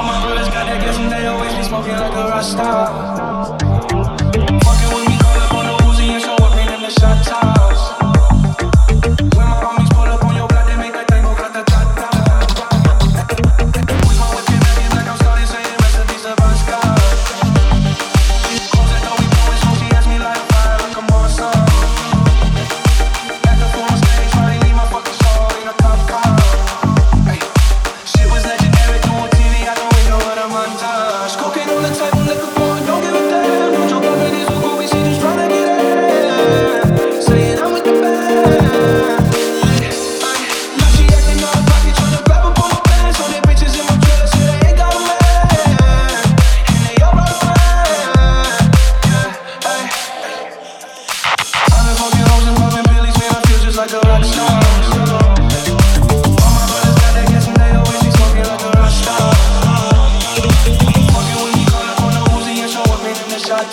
All my brothers got that gas and they always be smoking like a rock star. Fucking with me, call up on the Uzi and show up in the shot top. cooking all the time,